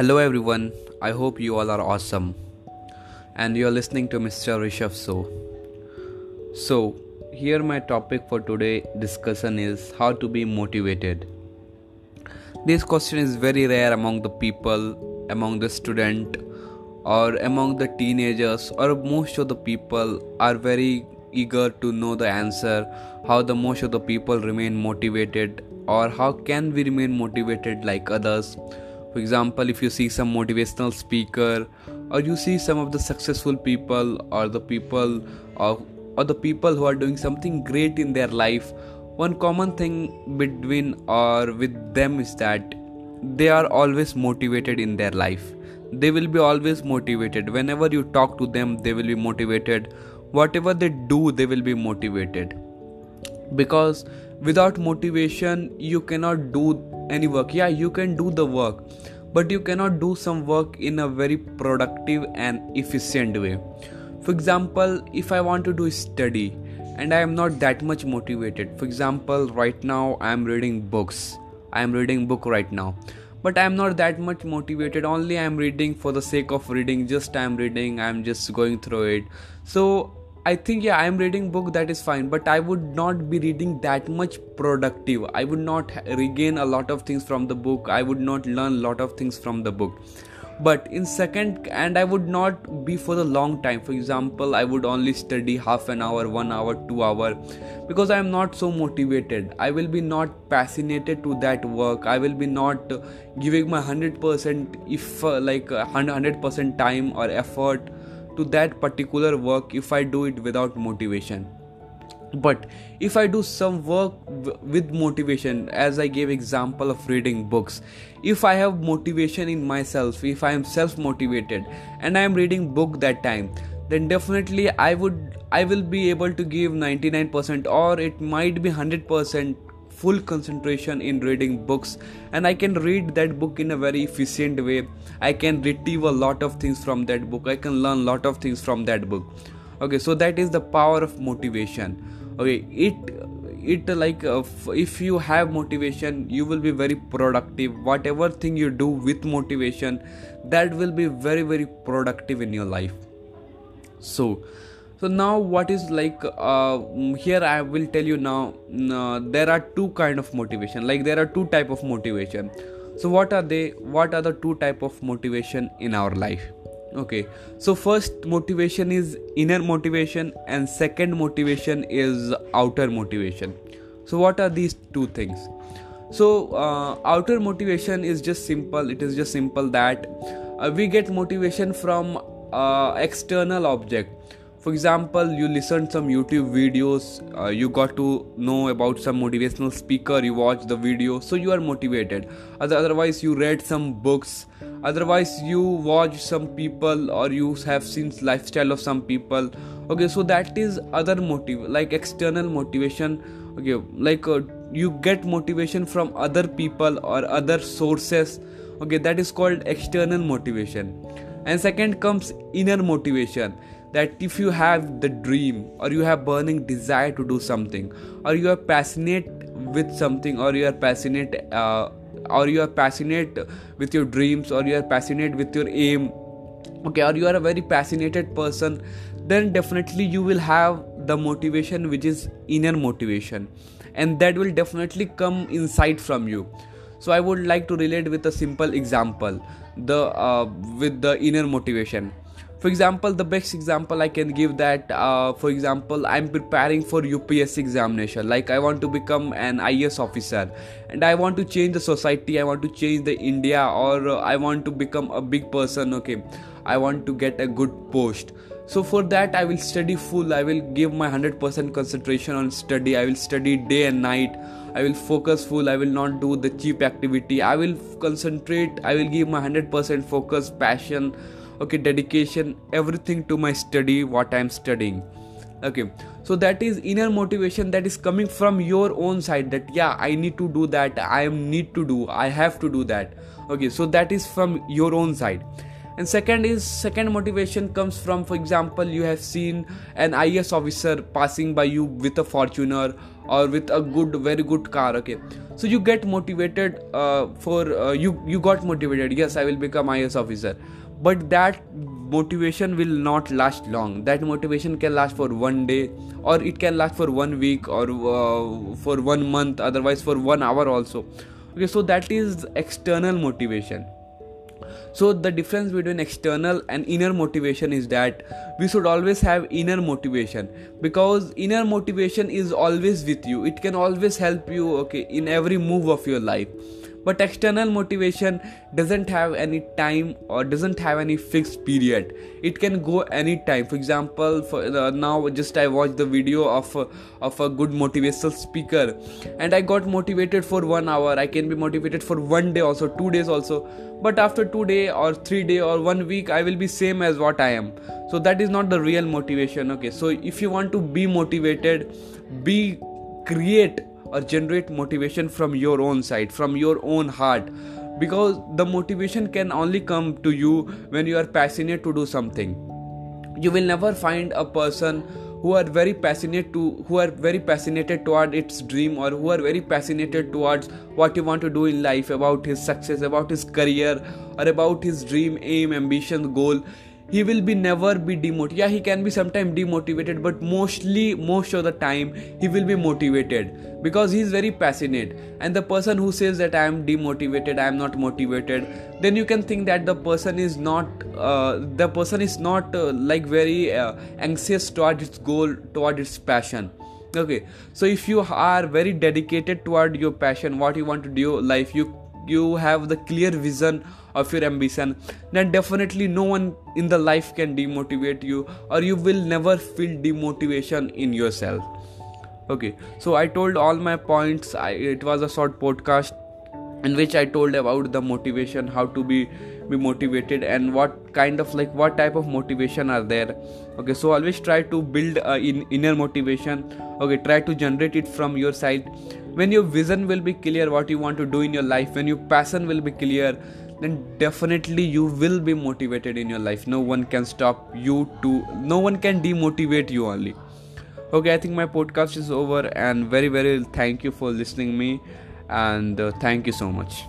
Hello everyone, I hope you all are awesome and you are listening to Mr. Rishabh So. So, here my topic for today discussion is how to be motivated. This question is very rare among the people, among the student or among the teenagers or most of the people are very eager to know the answer how the most of the people remain motivated or how can we remain motivated like others for example if you see some motivational speaker or you see some of the successful people or the people or, or the people who are doing something great in their life one common thing between or with them is that they are always motivated in their life. They will be always motivated. Whenever you talk to them they will be motivated. Whatever they do they will be motivated. Because without motivation you cannot do any work. Yeah you can do the work but you cannot do some work in a very productive and efficient way. For example if i want to do study and i am not that much motivated for example right now i am reading books. I am reading book right now but i am not that much motivated. Only i am reading for the sake of reading. Just i am reading. I am just going through it. So I think yeah I am reading book that is fine but I would not be reading that much productive. I would not regain a lot of things from the book. I would not learn a lot of things from the book. But in second and I would not be for the long time. For example I would only study half an hour 1 hour 2 hour because I am not so motivated. I will be not fascinated to that work. I will be not giving my 100% if uh, like 100% time or effort to that particular work if I do it without motivation. But if i do some work w- with motivation as i gave example of reading books if i have motivation in myself if i am self motivated and i am reading book that time then definitely i would i will be able to give 99% or it might be 100% full concentration in reading books and i can read that book in a very efficient way. I can retrieve a lot of things from that book. I can learn a lot of things from that book. Okay so that is the power of motivation. Okay it it like uh, if you have motivation you will be very productive. Whatever thing you do with motivation that will be very very productive in your life. So so now what is like uh, here i will tell you now uh, there are two kind of motivation like there are two type of motivation. So what are they what are the two type of motivation in our life? Okay so first motivation is inner motivation and second motivation is outer motivation. So what are these two things? So uh, outer motivation is just simple it is just simple that uh, we get motivation from uh, external object for example you listen some youtube videos uh, you got to know about some motivational speaker you watch the video so you are motivated. Otherwise you read some books. Otherwise you watch some people or you have seen lifestyle of some people. Okay so that is other motive like external motivation. Okay like uh, you get motivation from other people or other sources. Okay that is called external motivation. And second comes inner motivation that if you have the dream or you have burning desire to do something or you are passionate with something or you are passionate uh, or you are passionate with your dreams or you are passionate with your aim okay or you are a very passionate person then definitely you will have the motivation which is inner motivation. And that will definitely come inside from you. So i would like to relate with a simple example the uh, with the inner motivation for example the best example i can give that uh, for example i'm preparing for ups examination. Like i want to become an IAS officer. And i want to change the society. I want to change the india or uh, i want to become a big person. Okay. I want to get a good post. So for that i will study full. I will give my 100% concentration on study. I will study day and night. I will focus full. I will not do the cheap activity. I will concentrate. I will give my 100% focus passion okay dedication everything to my study what i'm studying. Okay so that is inner motivation that is coming from your own side that yeah i need to do that i need to do i have to do that. Okay so that is from your own side. And second is second motivation comes from for example you have seen an IAS officer passing by you with a fortuner or with a good very good car okay? So you get motivated uh, for uh, you you got motivated yes i will become IAS officer but that motivation will not last long. That motivation can last for one day or it can last for one week or uh, for one month otherwise for one hour also. Okay so that is external motivation. So the difference between external and inner motivation is that we should always have inner motivation because inner motivation is always with you. It can always help you okay in every move of your life but external motivation doesn't have any time or doesn't have any fixed period. It can go anytime. For example for uh, now just i watched the video of uh, of a good motivational speaker. And i got motivated for 1 hour. I can be motivated for one day also two days also. But after two day or three day or one week i will be same as what i am. So that is not the real motivation okay? So if you want to be motivated be create or generate motivation from your own side from your own heart. Because the motivation can only come to you when you are passionate to do something. You will never find a person who are very passionate to who are very passionate toward its dream or who are very passionate towards what you want to do in life about his success about his career or about his dream aim ambition goal he will be never be demotivated yeah he can be sometimes demotivated but mostly most of the time he will be motivated because he is very passionate. And the person who says that i am demotivated i am not motivated then you can think that the person is not uh, the person is not uh, like very uh, anxious toward its goal toward its passion. Okay so if you are very dedicated toward your passion what you want to do life you you have the clear vision of your ambition then definitely no one in the life can demotivate you or you will never feel demotivation in yourself. Okay so i told all my points. I, it was a short podcast in which i told about the motivation how to be be motivated and what kind of like what type of motivation are there. Okay so always try to build in inner motivation. Okay try to generate it from your side. When your vision will be clear what you want to do in your life when your passion will be clear then definitely you will be motivated in your life. No one can stop you to no one can demotivate you only. Okay i think my podcast is over and very very thank you for listening me and uh, thank you so much